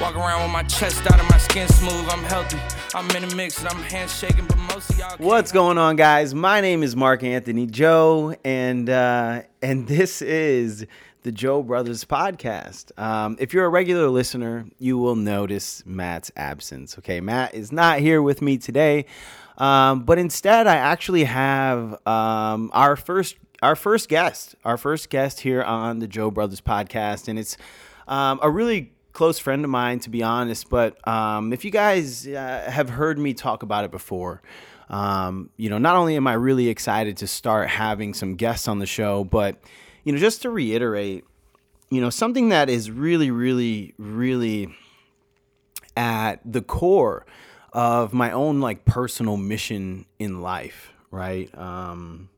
Walk around with my chest out and my skin smooth. I'm healthy. I'm in the mix and I'm handshaking, but most of y'all. What's going on, guys? My name is Mark Anthony Joe, and uh, and this is the Joe Brothers podcast. Um, if you're a regular listener, you will notice Matt's absence. Okay, Matt is not here with me today, um, but instead, I actually have um, our first our first guest, our first guest here on the Joe Brothers podcast, and it's um, a really close friend of mine, to be honest. But um, if you guys uh, have heard me talk about it before, um, you know, not only am I really excited to start having some guests on the show, but you know, just to reiterate, you know, something that is really, really, really at the core of my own like personal mission in life, right? Um,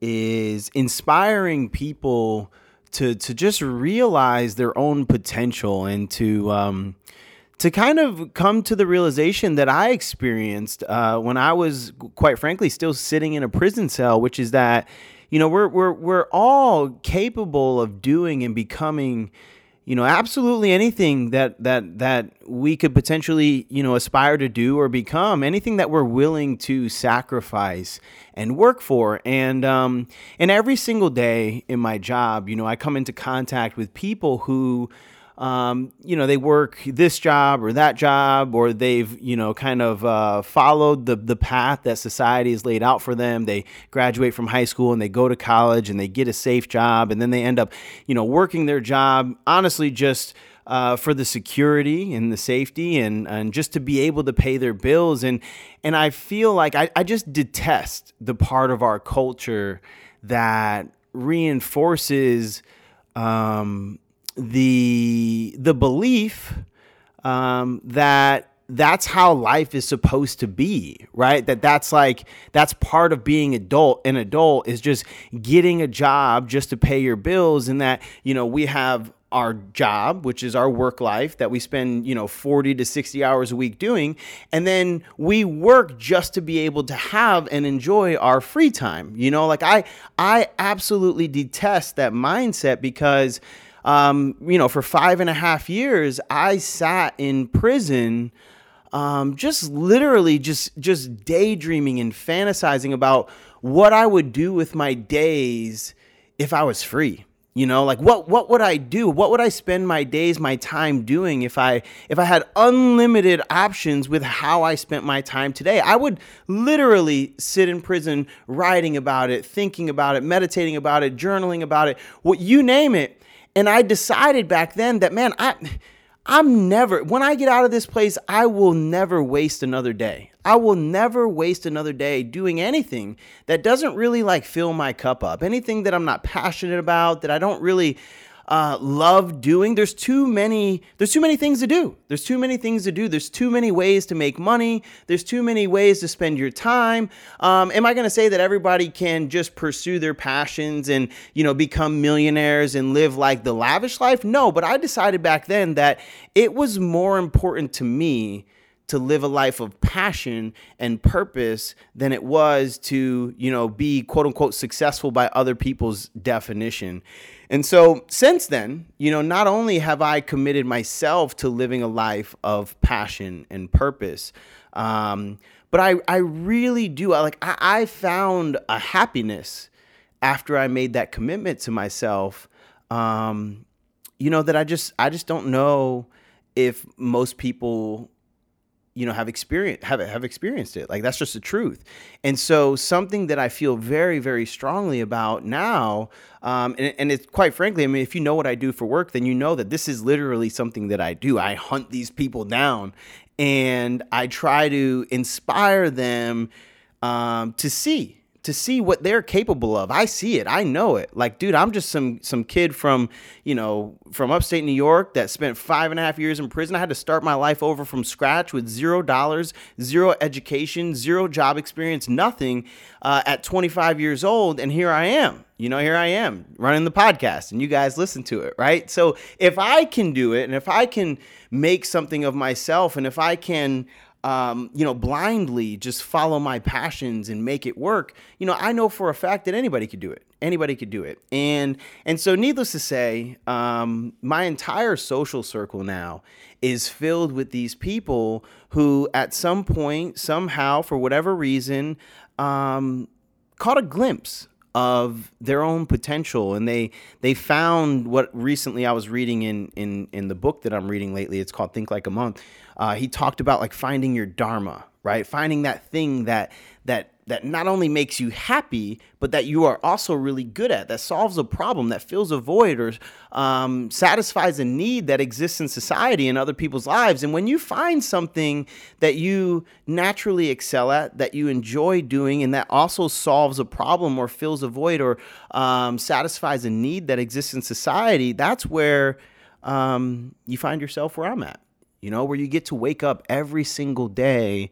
is inspiring people to to just realize their own potential and to um, to kind of come to the realization that I experienced uh, when I was, quite frankly, still sitting in a prison cell, which is that you know we're we're we're all capable of doing and becoming you know absolutely anything that that that we could potentially you know aspire to do or become anything that we're willing to sacrifice and work for. And um and every single day in my job you know i come into contact with people who um, you know, they work this job or that job, or they've, you know, kind of uh, followed the, the path that society has laid out for them. They graduate from high school and they go to college and they get a safe job, and then they end up, you know, working their job, honestly, just. Uh, for the security and the safety and, and just to be able to pay their bills and and I feel like I, I just detest the part of our culture that reinforces um, the the belief um, that that's how life is supposed to be right? That that's like that's part of being adult an adult is just getting a job just to pay your bills and that you know we have our job which is our work life that we spend you know 40 to 60 hours a week doing. And then we work just to be able to have and enjoy our free time you know? Like i i absolutely detest that mindset because um, you know, for five and a half years, I sat in prison, um, just literally just just daydreaming and fantasizing about what I would do with my days if I was free. You know, like what what would I do? What would I spend my days, my time doing if I if I had unlimited options with how I spent my time today? I would literally sit in prison writing about it, thinking about it, meditating about it, journaling about it, what you name it and I decided back then that man, I I'm never when I get out of this place, I will never waste another day. I will never waste another day doing anything that doesn't really like fill my cup up. Anything that I'm not passionate about, that I don't really uh, love doing. There's too many. There's too many things to do. There's too many things to do. There's too many ways to make money. There's too many ways to spend your time. Um, am I going to say that everybody can just pursue their passions and you know become millionaires and live like the lavish life? No, but I decided back then that it was more important to me to live a life of passion and purpose than it was to, you know, be quote unquote successful by other people's definition. And so since then, you know, not only have I committed myself to living a life of passion and purpose, um, but I, I really do. I, like, I, I found a happiness after I made that commitment to myself. Um, you know, that I just, I just don't know if most people you know have experienced have have experienced it. Like that's just the truth. And so something that i feel very very strongly about now um, and, and it's quite frankly i mean if you know what i do for work then you know that this is literally something that i do. I hunt these people down and i try to inspire them um, to see to see what they're capable of. I see it. I know it. Like, dude, I'm just some some kid from, you know, from upstate New York that spent five and a half years in prison. I had to start my life over from scratch with zero dollars, zero education, zero job experience, nothing uh, at 25 years old. And here I am. You know, here I am running the podcast and you guys listen to it, right? So if I can do it and if I can make something of myself and if I can um, you know, blindly just follow my passions and make it work, you know, I know for a fact that anybody could do it. Anybody could do it. And and so needless to say, um, my entire social circle now is filled with these people who at some point, somehow, for whatever reason, um, caught a glimpse of their own potential and they they found what recently I was reading in in in the book that I'm reading lately it's called Think Like a Monk uh, he talked about like finding your dharma right finding that thing that that that not only makes you happy, but that you are also really good at, that solves a problem, that fills a void or um, satisfies a need that exists in society and other people's lives. And when you find something that you naturally excel at, that you enjoy doing, and that also solves a problem or fills a void or um, satisfies a need that exists in society, that's where um, you find yourself where I'm at. You know, where you get to wake up every single day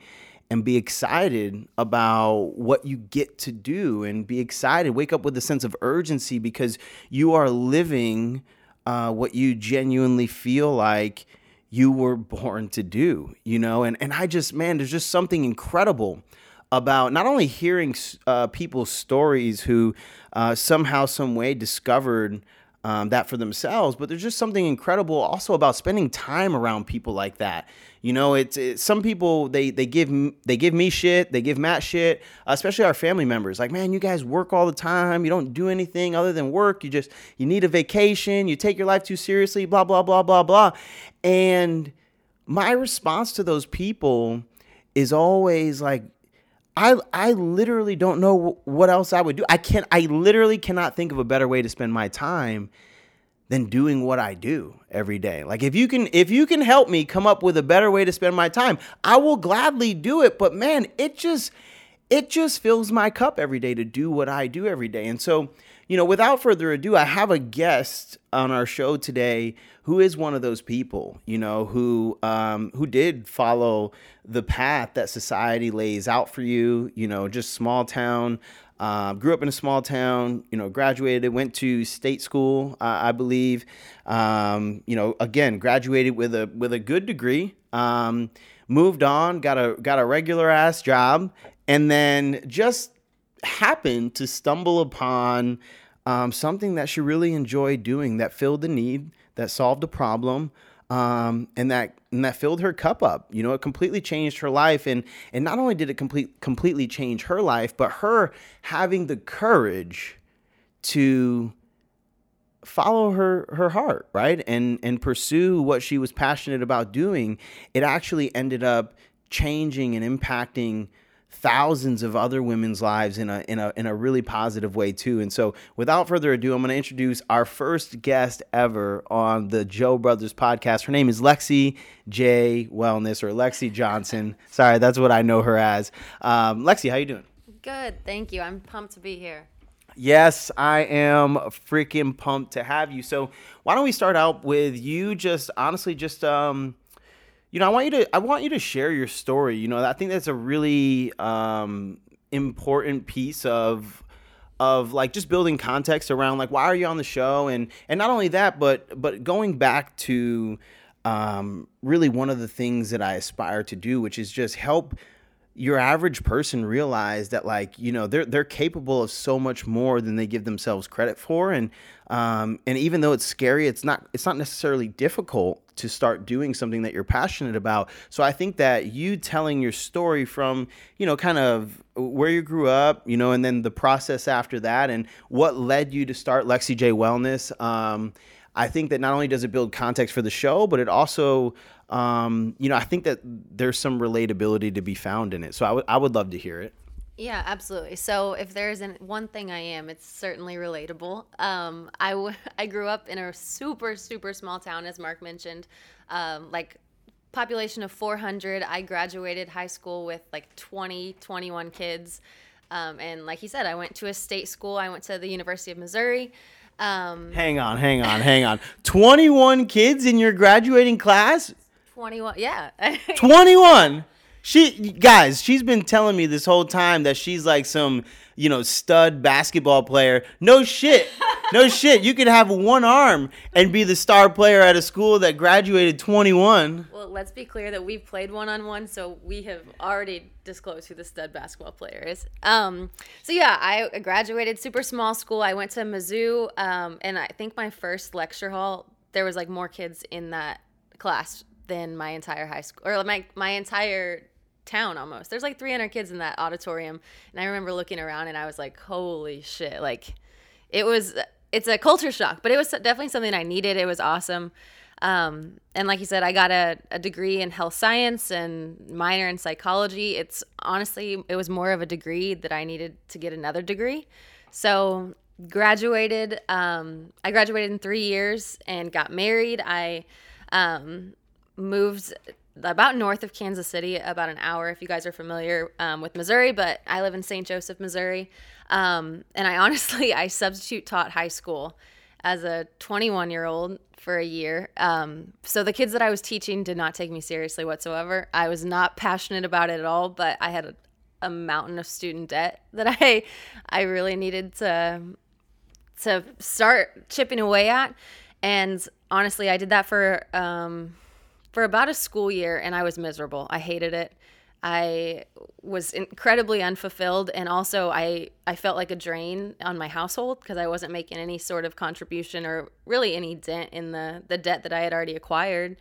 and be excited about what you get to do and be excited. Wake up with a sense of urgency because you are living uh, what you genuinely feel like you were born to do, you know? And, and I just, man, there's just something incredible about not only hearing uh, people's stories who uh, somehow, some way discovered um, that for themselves, but there's just something incredible also about spending time around people like that. You know, it's, it's some people they they give they give me shit, they give Matt shit, especially our family members. Like, man, you guys work all the time. You don't do anything other than work. You just you need a vacation. You take your life too seriously. Blah blah blah blah blah. And my response to those people is always like, I I literally don't know what else I would do. I can't I literally cannot think of a better way to spend my time than doing what I do every day. Like if you can if you can help me come up with a better way to spend my time, I will gladly do it, but man, it just it just fills my cup every day to do what I do every day. And so, you know, without further ado, I have a guest on our show today who is one of those people, you know, who um, who did follow the path that society lays out for you. You know, just small town. Uh, grew up in a small town. You know, graduated, went to state school, uh, I believe. Um, you know, again, graduated with a with a good degree. Um, moved on, got a got a regular ass job, and then just happened to stumble upon um, something that she really enjoyed doing that filled the need that solved a problem um, and that and that filled her cup up. You know, it completely changed her life, and and not only did it complete completely change her life, but her having the courage to follow her her heart, right, and and pursue what she was passionate about doing. It actually ended up changing and impacting thousands of other women's lives in a in a in a really positive way too. And so, without further ado, I'm going to introduce our first guest ever on the Joe Brothers podcast. Her name is Lexi J Wellness or Lexi Johnson. Sorry, that's what I know her as. Um, Lexi, how you doing? Good, thank you. I'm pumped to be here. Yes, I am freaking pumped to have you. So, why don't we start out with you just honestly just um you know, I want you to I want you to share your story. You know, I think that's a really um, important piece of of like just building context around like why are you on the show and and not only that but but going back to um, really one of the things that I aspire to do, which is just help your average person realize that like you know they're they're capable of so much more than they give themselves credit for. And um, and even though it's scary it's not it's not necessarily difficult to start doing something that you're passionate about. So i think that you telling your story from you know kind of where you grew up you know and then the process after that and what led you to start lexi j wellness um, I think that not only does it build context for the show, but it also um, you know, I think that there's some relatability to be found in it. So I would I would love to hear it. Yeah, absolutely. So if there's an, one thing I am, it's certainly relatable. Um, I, w- I grew up in a super, super small town, as Mark mentioned, um, like population of 400. I graduated high school with like 20, 21 kids. Um, and like he said, I went to a state school. I went to the University of Missouri. Um, hang on, hang on, hang on. 21 kids in your graduating class? 21, yeah. 21. She guys, she's been telling me this whole time that she's like some, you know, stud basketball player. No shit. No shit. You could have one arm and be the star player at a school that graduated 21. Well, let's be clear that we've played one on one, so we have already disclosed who the stud basketball player is. Um, so yeah, I graduated super small school. I went to Mizzou, um, and I think my first lecture hall there was like more kids in that class than my entire high school or my my entire town almost. There's like 300 kids in that auditorium, and I remember looking around and I was like, "Holy shit!" Like, it was it's a culture shock, but it was definitely something I needed. It was awesome. Um, and like you said, I got a, a degree in health science and minor in psychology. It's honestly, it was more of a degree that I needed to get another degree. So graduated. Um, I graduated in three years and got married. I um, moved about north of Kansas City, about an hour if you guys are familiar um, with Missouri, but I live in St. Joseph, Missouri. Um, and I honestly, I substitute taught high school as a 21 year old for a year. Um, so the kids that I was teaching did not take me seriously whatsoever. I was not passionate about it at all, but I had a, a mountain of student debt that I, I really needed to, to start chipping away at. And honestly, I did that for, um, for about a school year and I was miserable. I hated it. I was incredibly unfulfilled and also I I felt like a drain on my household because I wasn't making any sort of contribution or really any dent in the the debt that I had already acquired.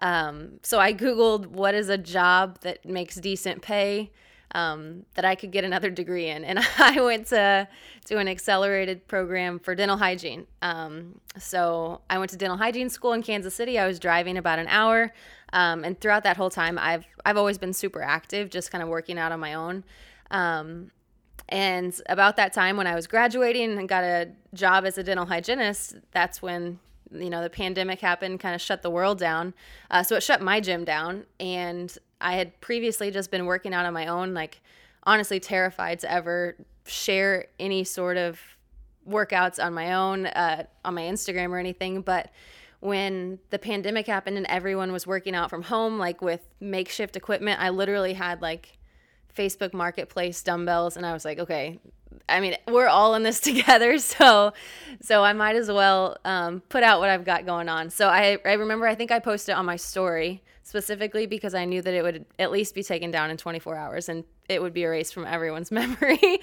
Um, so I googled what is a job that makes decent pay um, that I could get another degree in. And I went to, to an accelerated program for dental hygiene. Um, so I went to dental hygiene school in Kansas City. I was driving about an hour. Um, and throughout that whole time, I've, I've always been super active, just kind of working out on my own. Um, and about that time when I was graduating and got a job as a dental hygienist, that's when you know the pandemic happened kind of shut the world down uh, so it shut my gym down and I had previously just been working out on my own, like honestly terrified to ever share any sort of workouts on my own uh, on my Instagram or anything. But when the pandemic happened and everyone was working out from home, like with makeshift equipment, I literally had like Facebook Marketplace dumbbells, and I was like, okay, I mean, we're all in this together, so so I might as well um, put out what I've got going on. So I I remember I think I posted on my story specifically because I knew that it would at least be taken down in 24 hours and it would be erased from everyone's memory.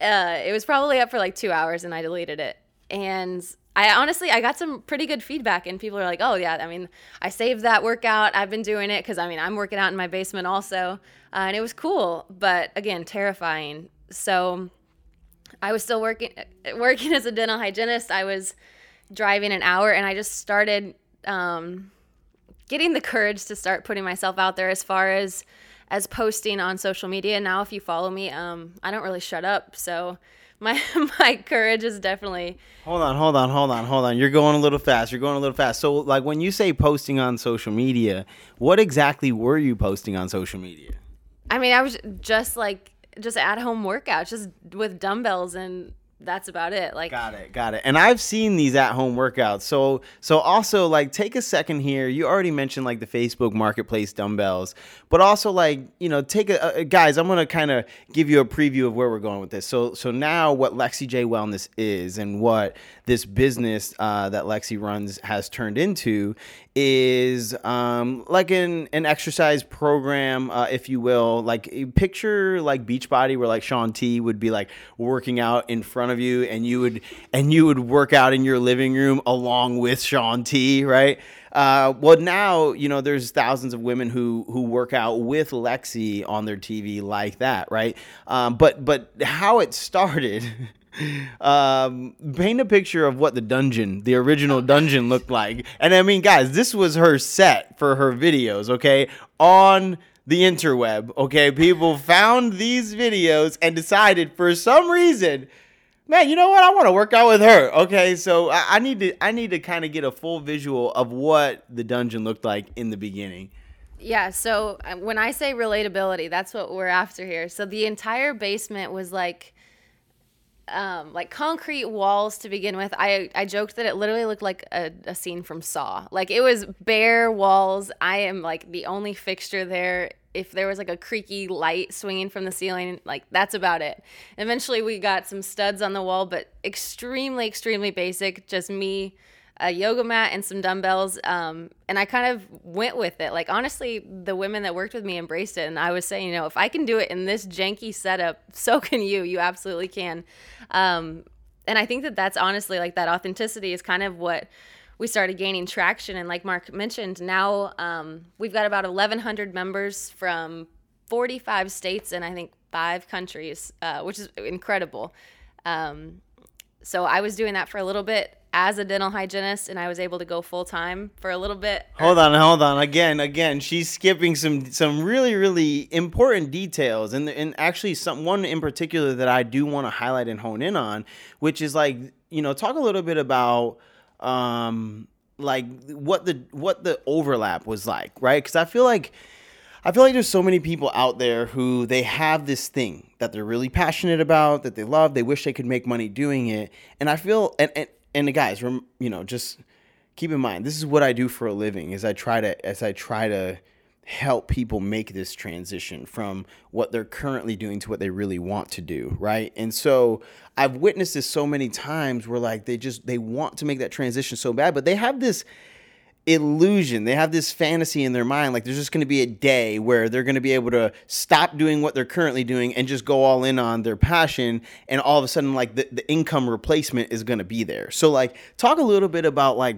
uh, it was probably up for like two hours and I deleted it. And I honestly, I got some pretty good feedback, and people are like, "Oh yeah, I mean, I saved that workout. I've been doing it because I mean, I'm working out in my basement also, uh, and it was cool, but again, terrifying." So, I was still working working as a dental hygienist. I was driving an hour, and I just started um, getting the courage to start putting myself out there as far as as posting on social media. Now, if you follow me, um, I don't really shut up. So my my courage is definitely. Hold on, hold on, hold on, hold on. You're going a little fast. You're going a little fast. So, like when you say posting on social media, what exactly were you posting on social media? I mean, I was just like just at home workouts, just with dumbbells and that's about it like got it got it. And i've seen these at home workouts. So so also like take a second here. You already mentioned like the facebook marketplace dumbbells but also like you know take a, a guys i'm gonna kind of give you a preview of where we're going with this. So so now what lexi j wellness is and what this business uh, that lexi runs has turned into is um, like an, an exercise program, uh, if you will. Like picture like Beachbody, where like Shaun T would be like working out in front of you, and you would and you would work out in your living room along with Shaun T, right? Uh, well, now you know there's thousands of women who who work out with Lexi on their TV like that, right? Um, but but how it started um, paint a picture of what the dungeon, the original dungeon, looked like. And I mean, guys, this was her set for her videos, okay? On the interweb, okay? People found these videos and decided for some reason, man, you know what? I want to work out with her. Okay, so I, I need to I need to kind of get a full visual of what the dungeon looked like in the beginning. Yeah, so uh, when I say relatability, that's what we're after here. So the entire basement was like um, like concrete walls to begin with. I, I joked that it literally looked like a, a scene from Saw. Like it was bare walls. I am like the only fixture there. If there was like a creaky light swinging from the ceiling, like that's about it. Eventually, we got some studs on the wall, but extremely, extremely basic. Just me a yoga mat and some dumbbells. Um, and I kind of went with it. Like, honestly, the women that worked with me embraced it. And I was saying, you know, if I can do it in this janky setup, so can you. You absolutely can. Um, and I think that that's honestly like that authenticity is kind of what we started gaining traction. And like Mark mentioned, now um, we've got about 1,100 members from 45 states and I think five countries, uh, which is incredible. Um, so I was doing that for a little bit as a dental hygienist and I was able to go full time for a little bit. Hold on, hold on. Again, again, she's skipping some some really really important details and and actually some one in particular that I do want to highlight and hone in on, which is like, you know, talk a little bit about um like what the what the overlap was like, right? Cuz I feel like I feel like there's so many people out there who they have this thing that they're really passionate about, that they love, they wish they could make money doing it. And I feel and and, and the guys, you know, just keep in mind, this is what I do for a living is I try to as I try to help people make this transition from what they're currently doing to what they really want to do, right? And so I've witnessed this so many times where like they just they want to make that transition so bad, but they have this illusion. They have this fantasy in their mind like there's just going to be a day where they're going to be able to stop doing what they're currently doing and just go all in on their passion and all of a sudden like the, the income replacement is going to be there. So like talk a little bit about like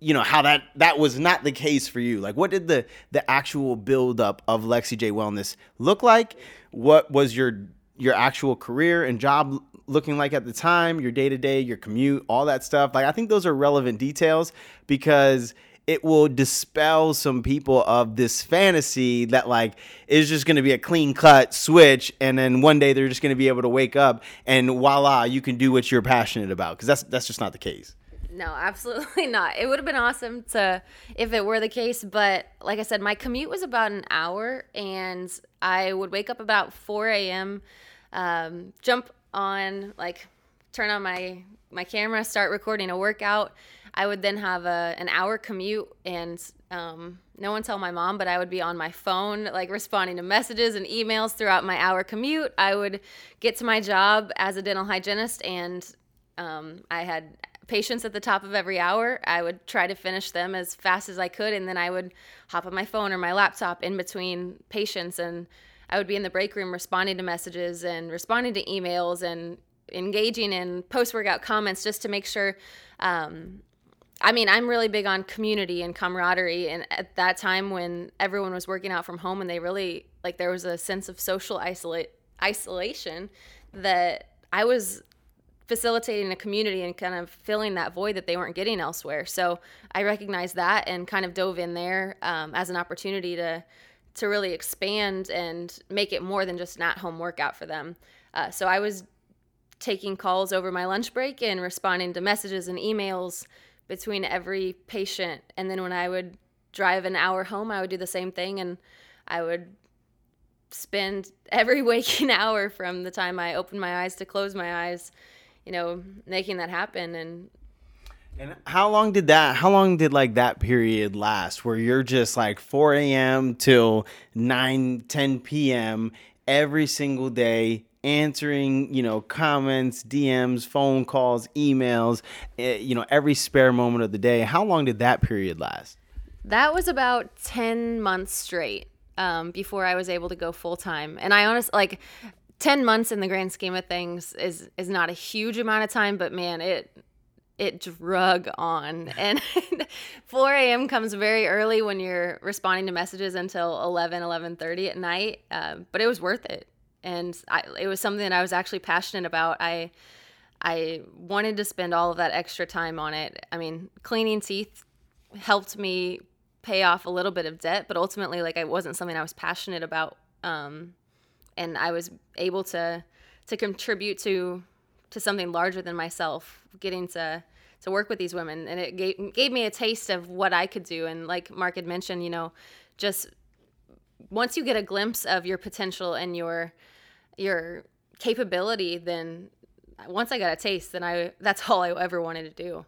you know how that that was not the case for you. Like what did the the actual build up of Lexi J Wellness look like? What was your your actual career and job looking like at the time, your day to day, your commute, all that stuff. Like, I think those are relevant details because it will dispel some people of this fantasy that like is just going to be a clean cut switch and then one day they're just going to be able to wake up and voila you can do what you're passionate about because that's that's just not the case no absolutely not it would have been awesome to if it were the case but like i said my commute was about an hour and i would wake up about 4 a.m um, jump on like turn on my my camera, start recording a workout. I would then have a an hour commute and um, no one tell my mom, but I would be on my phone, like responding to messages and emails throughout my hour commute. I would get to my job as a dental hygienist, and um, I had patients at the top of every hour. I would try to finish them as fast as I could, and then I would hop on my phone or my laptop in between patients and I would be in the break room responding to messages and responding to emails and engaging in post workout comments just to make sure. Um, I mean, I'm really big on community and camaraderie. And at that time, when everyone was working out from home and they really, like, there was a sense of social isolate, isolation that I was facilitating a community and kind of filling that void that they weren't getting elsewhere. So I recognized that and kind of dove in there um, as an opportunity to to really expand and make it more than just an at-home workout for them. Uh, so I was taking calls over my lunch break and responding to messages and emails between every patient. And then when I would drive an hour home, I would do the same thing, and I would spend every waking hour from the time I opened my eyes to close my eyes, you know, making that happen and and how long did that? How long did like that period last? Where you're just like 4 a.m. till 9, 10 p.m. every single day, answering you know comments, DMs, phone calls, emails, eh, you know every spare moment of the day. How long did that period last? That was about 10 months straight um, before I was able to go full time. And I honestly like 10 months in the grand scheme of things is is not a huge amount of time, but man, it it drug on. And 4 a.m. comes very early when you're responding to messages until 11, 11.30 at night. Um, but it was worth it. And I, it was something that I was actually passionate about. I, I wanted to spend all of that extra time on it. I mean, cleaning teeth helped me pay off a little bit of debt, but ultimately, like, it wasn't something I was passionate about. Um, and I was able to to contribute to to something larger than myself, getting to to work with these women and it gave, gave me a taste of what i could do and like mark had mentioned you know just once you get a glimpse of your potential and your your capability then once I got a taste, then I that's all I ever wanted to do.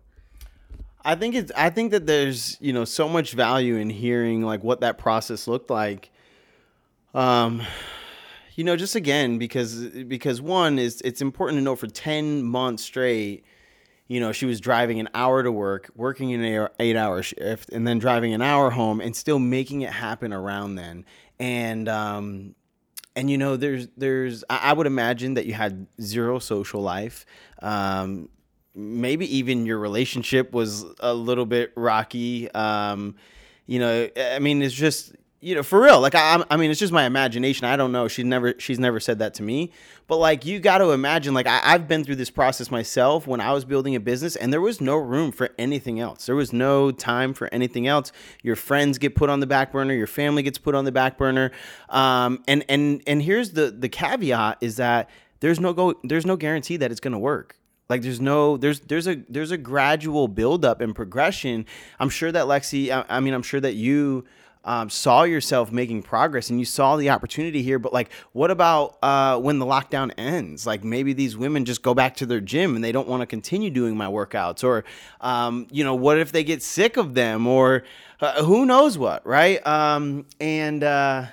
I think it's I think that there's, you know, so much value in hearing like what that process looked like. Um you know, just again because because one is it's important to know for 10 months straight you know, she was driving an hour to work, working an eight hour shift, and then driving an hour home and still making it happen around then. And, um, and you know, there's, there's, I would imagine that you had zero social life. Um, maybe even your relationship was a little bit rocky. Um, you know, I mean, it's just, you know, for real. Like I, I mean, it's just my imagination. I don't know. She never, she's never said that to me. But like, you got to imagine. Like I, I've been through this process myself when I was building a business, and there was no room for anything else. There was no time for anything else. Your friends get put on the back burner. Your family gets put on the back burner. Um, and and and here's the the caveat is that there's no go, there's no guarantee that it's gonna work. Like there's no there's there's a there's a gradual buildup and progression. I'm sure that Lexi, I, I mean, I'm sure that you um, saw yourself making progress and you saw the opportunity here but like what about uh, when the lockdown ends? Like maybe these women just go back to their gym and they don't want to continue doing my workouts or um, you know what if they get sick of them or uh, who knows what right? Um, and uh,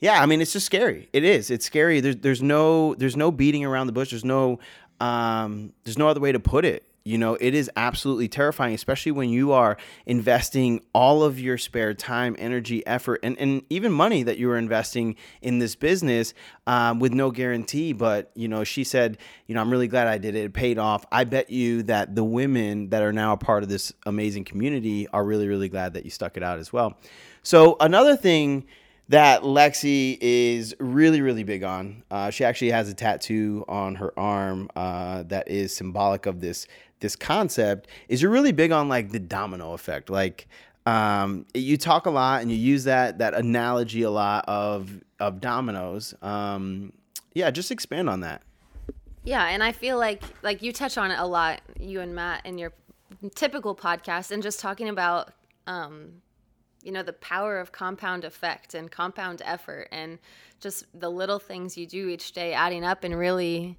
yeah i mean it's just scary. It is. It's scary. There's, there's no there's no beating around the bush. There's no um, there's no other way to put it you know, it is absolutely terrifying, especially when you are investing all of your spare time, energy, effort, and, and even money that you are investing in this business um, with no guarantee. But, you know, she said, you know, I'm really glad I did it. It paid off. I bet you that the women that are now a part of this amazing community are really, really glad that you stuck it out as well. So, another thing that Lexi is really, really big on. Uh, she actually has a tattoo on her arm uh, that is symbolic of this this concept is you're really big on like the domino effect. Like um, you talk a lot and you use that that analogy a lot of of dominoes. Um, yeah, just expand on that. Yeah, and I feel like like you touch on it a lot, you and Matt, in your typical podcast, and just talking about um, you know the power of compound effect and compound effort, and just the little things you do each day adding up and really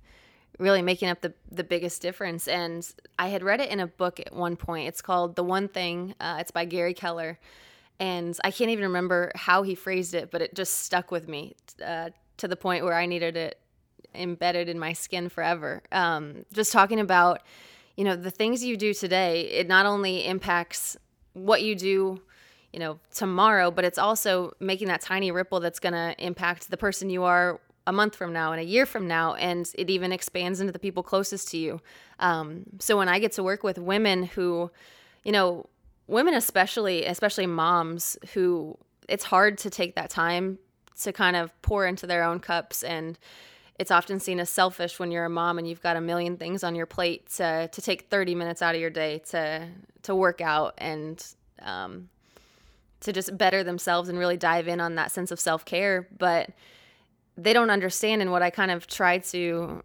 really making up the, the biggest difference. And I had read it in a book at one point. It's called The One Thing, uh, it's by Gary Keller. And I can't even remember how he phrased it, but it just stuck with me uh, to the point where I needed it embedded in my skin forever. Um, just talking about, you know, the things you do today, it not only impacts what you do you know tomorrow but it's also making that tiny ripple that's going to impact the person you are a month from now and a year from now and it even expands into the people closest to you. Um, so when i get to work with women who you know women especially especially moms who it's hard to take that time to kind of pour into their own cups and it's often seen as selfish when you're a mom and you've got a million things on your plate to, to take 30 minutes out of your day to to work out and um, to just better themselves and really dive in on that sense of self-care. But they don't understand and what I kind of try to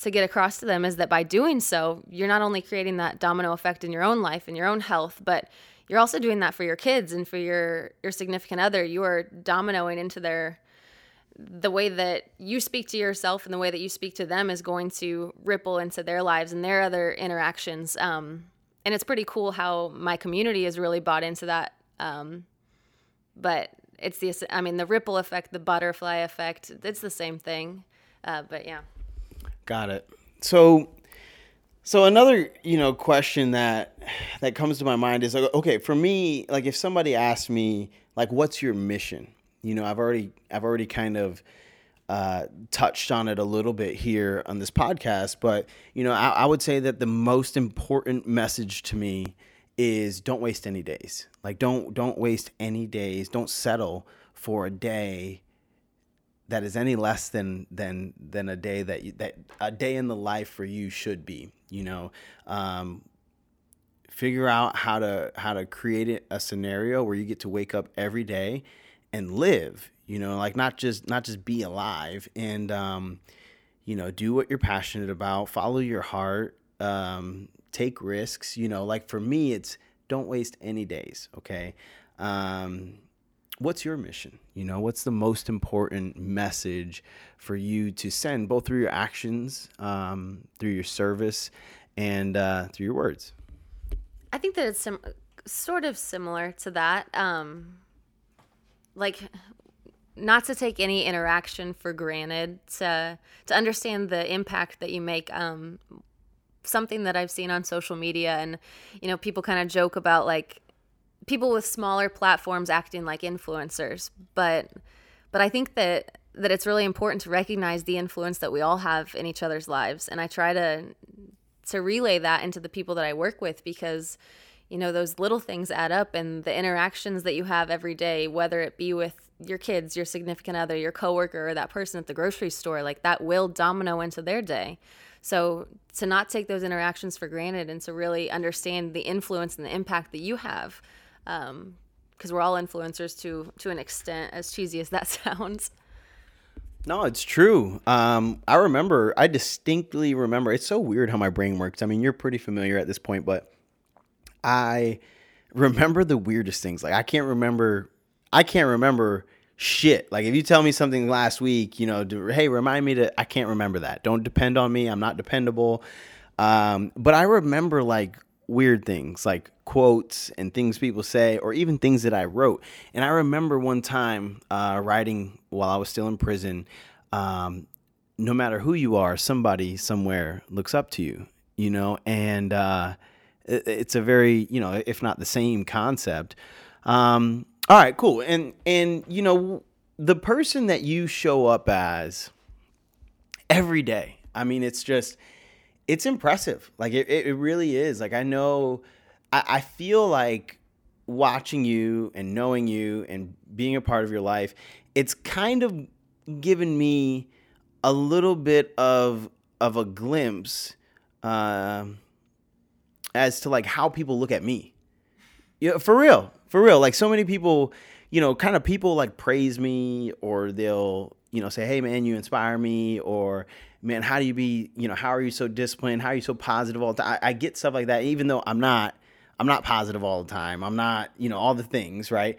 to get across to them is that by doing so, you're not only creating that domino effect in your own life and your own health, but you're also doing that for your kids and for your your significant other. You are dominoing into their the way that you speak to yourself and the way that you speak to them is going to ripple into their lives and their other interactions. Um, and it's pretty cool how my community has really bought into that. Um, but it's the I mean the ripple effect, the butterfly effect. It's the same thing, uh, but yeah. Got it. So, so another you know question that that comes to my mind is like, okay, for me, like if somebody asked me like, what's your mission? You know, I've already I've already kind of uh, touched on it a little bit here on this podcast, but you know, I, I would say that the most important message to me is don't waste any days. Like don't don't waste any days. Don't settle for a day that is any less than than than a day that you, that a day in the life for you should be. You know, um, figure out how to how to create a scenario where you get to wake up every day and live. You know, like not just not just be alive and um, you know do what you're passionate about. Follow your heart. Um, take risks. You know, like for me, it's don't waste any days. Okay. Um, what's your mission? You know, what's the most important message for you to send, both through your actions, um, through your service, and uh, through your words? I think that it's sim- sort of similar to that. Um, like, not to take any interaction for granted, to to understand the impact that you make. Um, something that I've seen on social media, and you know, people kind of joke about like people with smaller platforms acting like influencers, but but I think that that it's really important to recognize the influence that we all have in each other's lives, and I try to to relay that into the people that I work with because you know those little things add up and the interactions that you have every day whether it be with your kids your significant other your coworker or that person at the grocery store like that will domino into their day so to not take those interactions for granted and to really understand the influence and the impact that you have because um, we're all influencers to to an extent as cheesy as that sounds no, it's true. Um, I remember, I distinctly remember. It's so weird how my brain works. I mean, you're pretty familiar at this point, but I remember the weirdest things. Like I can't remember I can't remember shit. Like if you tell me something last week, you know, do, hey, remind me to I can't remember that. Don't depend on me. I'm not dependable. Um, but I remember like weird things like quotes and things people say or even things that I wrote. And I remember one time uh, writing while I was still in prison, um, no matter who you are, somebody somewhere looks up to you, you know, and uh, it's a very you know if not the same concept um, all right cool. And and you know the person that you show up as every day i mean it's just it's impressive. Like it, it really is. Like i know I, I feel like watching you and knowing you and being a part of your life it's kind of given me a little bit of of a glimpse um, as to like how people look at me. Yeah, for real, for real. Like so many people, you know, kind of people like praise me or they'll, you know, say, "Hey, man, you inspire me," or "Man, how do you be? You know, how are you so disciplined? How are you so positive all the time?" I, I get stuff like that, even though I'm not. I'm not positive all the time. I'm not, you know, all the things, right?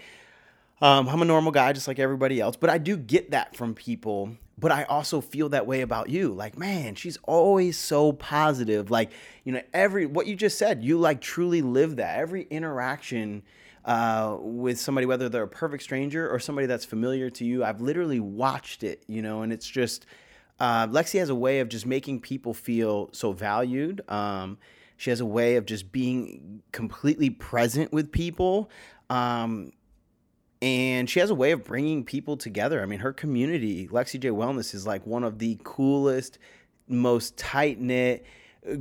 Um, I'm a normal guy, just like everybody else, but I do get that from people but I also feel that way about you. Like, man, she's always so positive. Like, you know, every what you just said, you like truly live that. Every interaction uh, with somebody, whether they're a perfect stranger or somebody that's familiar to you, I've literally watched it, you know, and it's just uh, Lexi has a way of just making people feel so valued. Um, she has a way of just being completely present with people. Um, and she has a way of bringing people together. I mean, her community, Lexi J Wellness, is like one of the coolest, most tight knit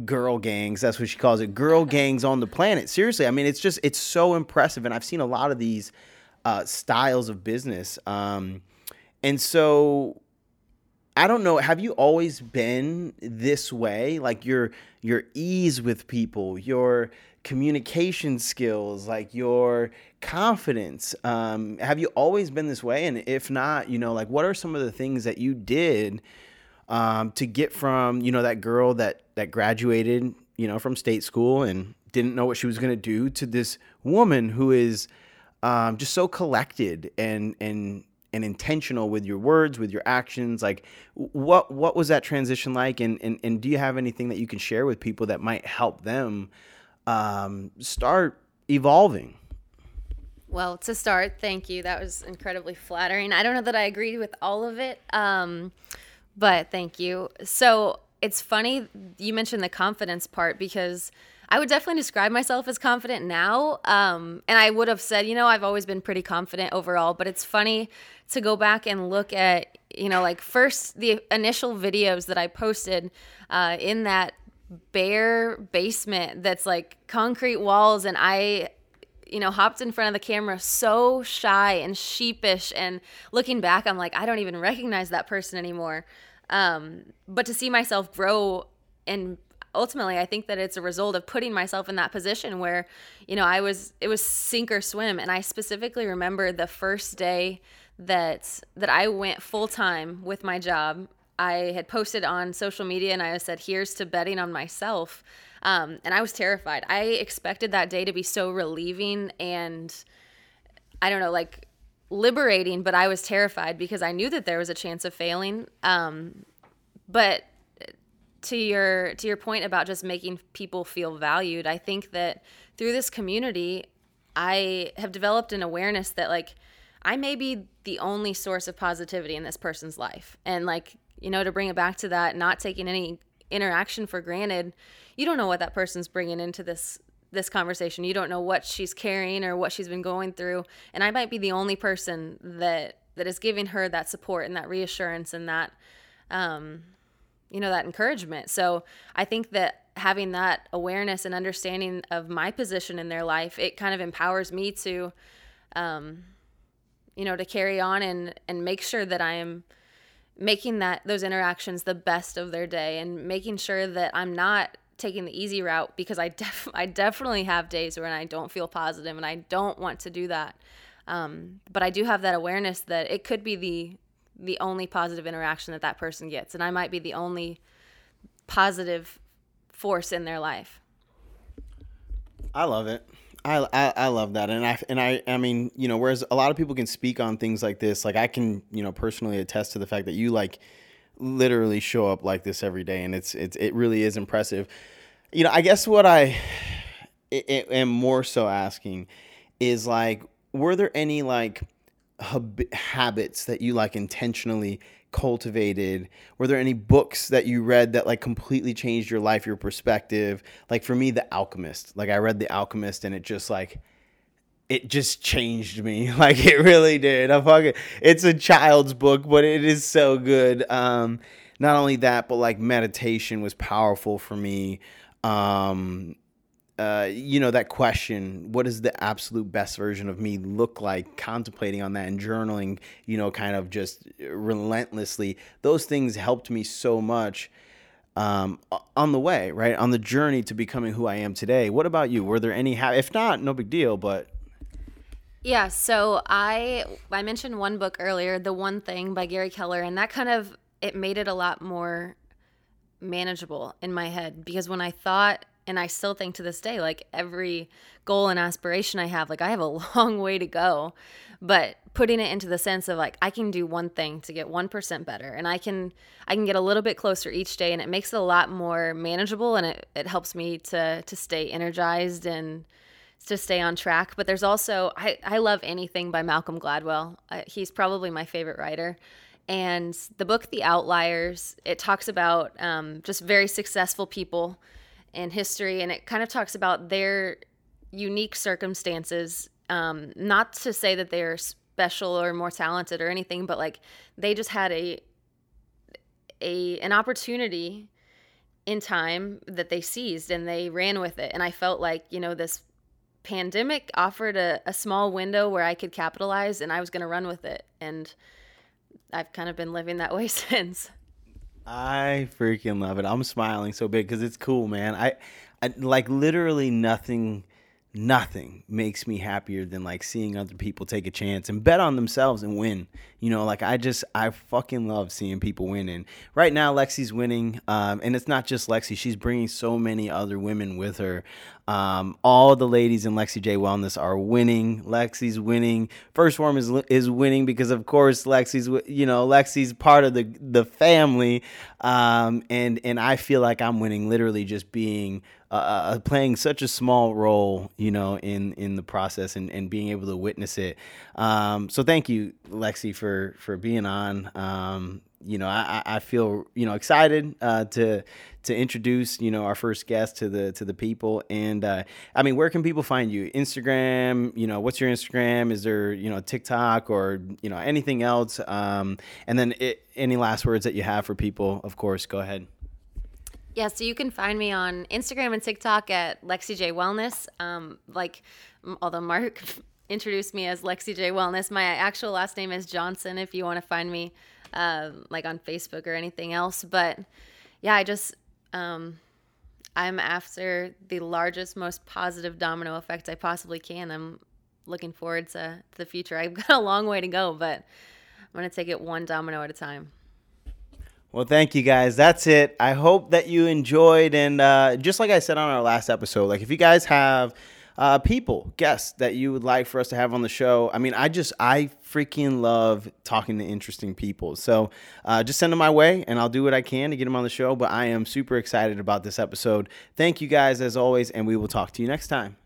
girl gangs. That's what she calls it, girl gangs on the planet. Seriously, I mean, it's just it's so impressive, and I've seen a lot of these uh, styles of business, um, and so. I don't know. Have you always been this way? Like your your ease with people, your communication skills, like your confidence. Um, have you always been this way? And if not, you know, like what are some of the things that you did um, to get from, you know, that girl that that graduated, you know, from state school and didn't know what she was going to do to this woman who is um, just so collected and and and intentional with your words, with your actions. Like, what what was that transition like? And and and do you have anything that you can share with people that might help them? um, start evolving. Well, to start, thank you. That was incredibly flattering. I don't know that I agree with all of it, um, but thank you. So it's funny you mentioned the confidence part because I would definitely describe myself as confident now. Um, and I would have said, you know, I've always been pretty confident overall, but it's funny to go back and look at, you know, like first the initial videos that I posted uh, in that bare basement that's like concrete walls and I you know hopped in front of the camera so shy and sheepish and looking back I'm like I don't even recognize that person anymore. Um, but to see myself grow and ultimately I think that it's a result of putting myself in that position where you know I was it was sink or swim. And I specifically remember the first day that that I went full time with my job. I had posted on social media and I said, here's to betting on myself. Um, and I was terrified. I expected that day to be so relieving and I don't know, like liberating, but I was terrified because I knew that there was a chance of failing. Um, but to your to your point about just making people feel valued, I think that through this community, I have developed an awareness that like I may be the only source of positivity in this person's life. And like, you know, to bring it back to that, not taking any interaction for granted, you don't know what that person's bringing into this this conversation. You don't know what she's carrying or what she's been going through, and I might be the only person that that is giving her that support and that reassurance and that um you know that encouragement. So, I think that having that awareness and understanding of my position in their life, it kind of empowers me to um you know, to carry on and and make sure that I am making that those interactions the best of their day and making sure that I'm not taking the easy route because I def- I definitely have days when I don't feel positive and I don't want to do that. Um, but I do have that awareness that it could be the the only positive interaction that that person gets, and I might be the only positive force in their life. I love it. I, I, I love that, and I and I I mean you know whereas a lot of people can speak on things like this, like I can you know personally attest to the fact that you like literally show up like this every day, and it's it's it really is impressive. You know, I guess what I, am more so asking is like, were there any like hab- habits that you like intentionally cultivated? Were there any books that you read that like completely changed your life, your perspective? Like for me, The Alchemist. Like I read The Alchemist and it just like it just changed me. Like it really did. I fucking it's a child's book, but it is so good. Um not only that, but like meditation was powerful for me. Um uh, you know that question what does the absolute best version of me look like contemplating on that and journaling you know kind of just relentlessly those things helped me so much um, on the way right on the journey to becoming who i am today what about you were there any ha- if not no big deal but yeah so i i mentioned one book earlier the one thing by gary keller and that kind of it made it a lot more manageable in my head because when i thought and I still think to this day, like every goal and aspiration I have, like I have a long way to go. But putting it into the sense of like I can do one thing to get 1% better and I can I can get a little bit closer each day and it makes it a lot more manageable and it, it helps me to to stay energized and to stay on track. But there's also I, I love anything by Malcolm Gladwell. Uh, he's probably my favorite writer. And the book The Outliers, it talks about um, just very successful people in history, and it kind of talks about their unique circumstances. Um, not to say that they're special or more talented or anything, but like they just had a a an opportunity in time that they seized and they ran with it. And I felt like you know this pandemic offered a, a small window where I could capitalize, and I was going to run with it. And I've kind of been living that way since. I freaking love it. I'm smiling so big because it's cool, man. I, I like literally nothing nothing makes me happier than like seeing other people take a chance and bet on themselves and win. You know, like I just I fucking love seeing people win. And right now Lexi's winning, um, and it's not just Lexi. She's bringing so many other women with her. Um, all the ladies in Lexi J Wellness are winning. Lexi's winning. 1st Phorm is is winning because of course Lexi's you know Lexi's part of the the family, um, and and I feel like I'm winning literally just being uh, uh, playing such a small role, you know, in in the process and, and being able to witness it. Um, so thank you, Lexi, for for being on. Um, you know, I, I feel you know excited uh, to to introduce you know our first guest to the to the people. And uh, I mean, where can people find you? Instagram. You know, what's your Instagram? Is there you know TikTok or you know anything else? Um, and then it, any last words that you have for people? Of course, go ahead. Yeah, so you can find me on Instagram and TikTok at Lexi J Wellness. Um, like, although Mark introduced me as Lexi J Wellness, my actual last name is Johnson. If you want to find me, uh, like on Facebook or anything else, but yeah, I just um, I'm after the largest, most positive domino effect I possibly can. I'm looking forward to, to the future. I've got a long way to go, but I'm gonna take it one domino at a time. Well, thank you guys. That's it. I hope that you enjoyed. And uh, just like I said on our last episode, like if you guys have uh, people, guests that you would like for us to have on the show. I mean, I just, I freaking love talking to interesting people. So uh, just send them my way and I'll do what I can to get them on the show. But I am super excited about this episode. Thank you guys as always, and we will talk to you next time.